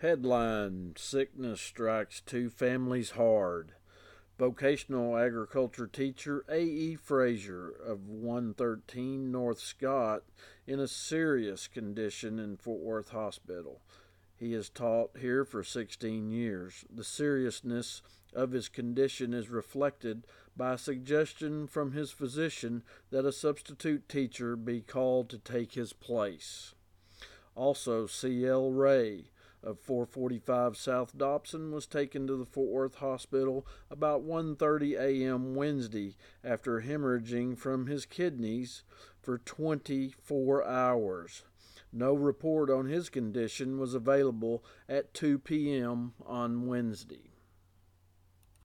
Headline Sickness strikes two families hard. Vocational agriculture teacher A.E. Frazier of 113 North Scott in a serious condition in Fort Worth Hospital. He has taught here for 16 years. The seriousness of his condition is reflected by a suggestion from his physician that a substitute teacher be called to take his place. Also, C.L. Ray of 445 South Dobson was taken to the Fort Worth Hospital about 1:30 a.m. Wednesday after hemorrhaging from his kidneys for 24 hours. No report on his condition was available at 2 p.m. on Wednesday.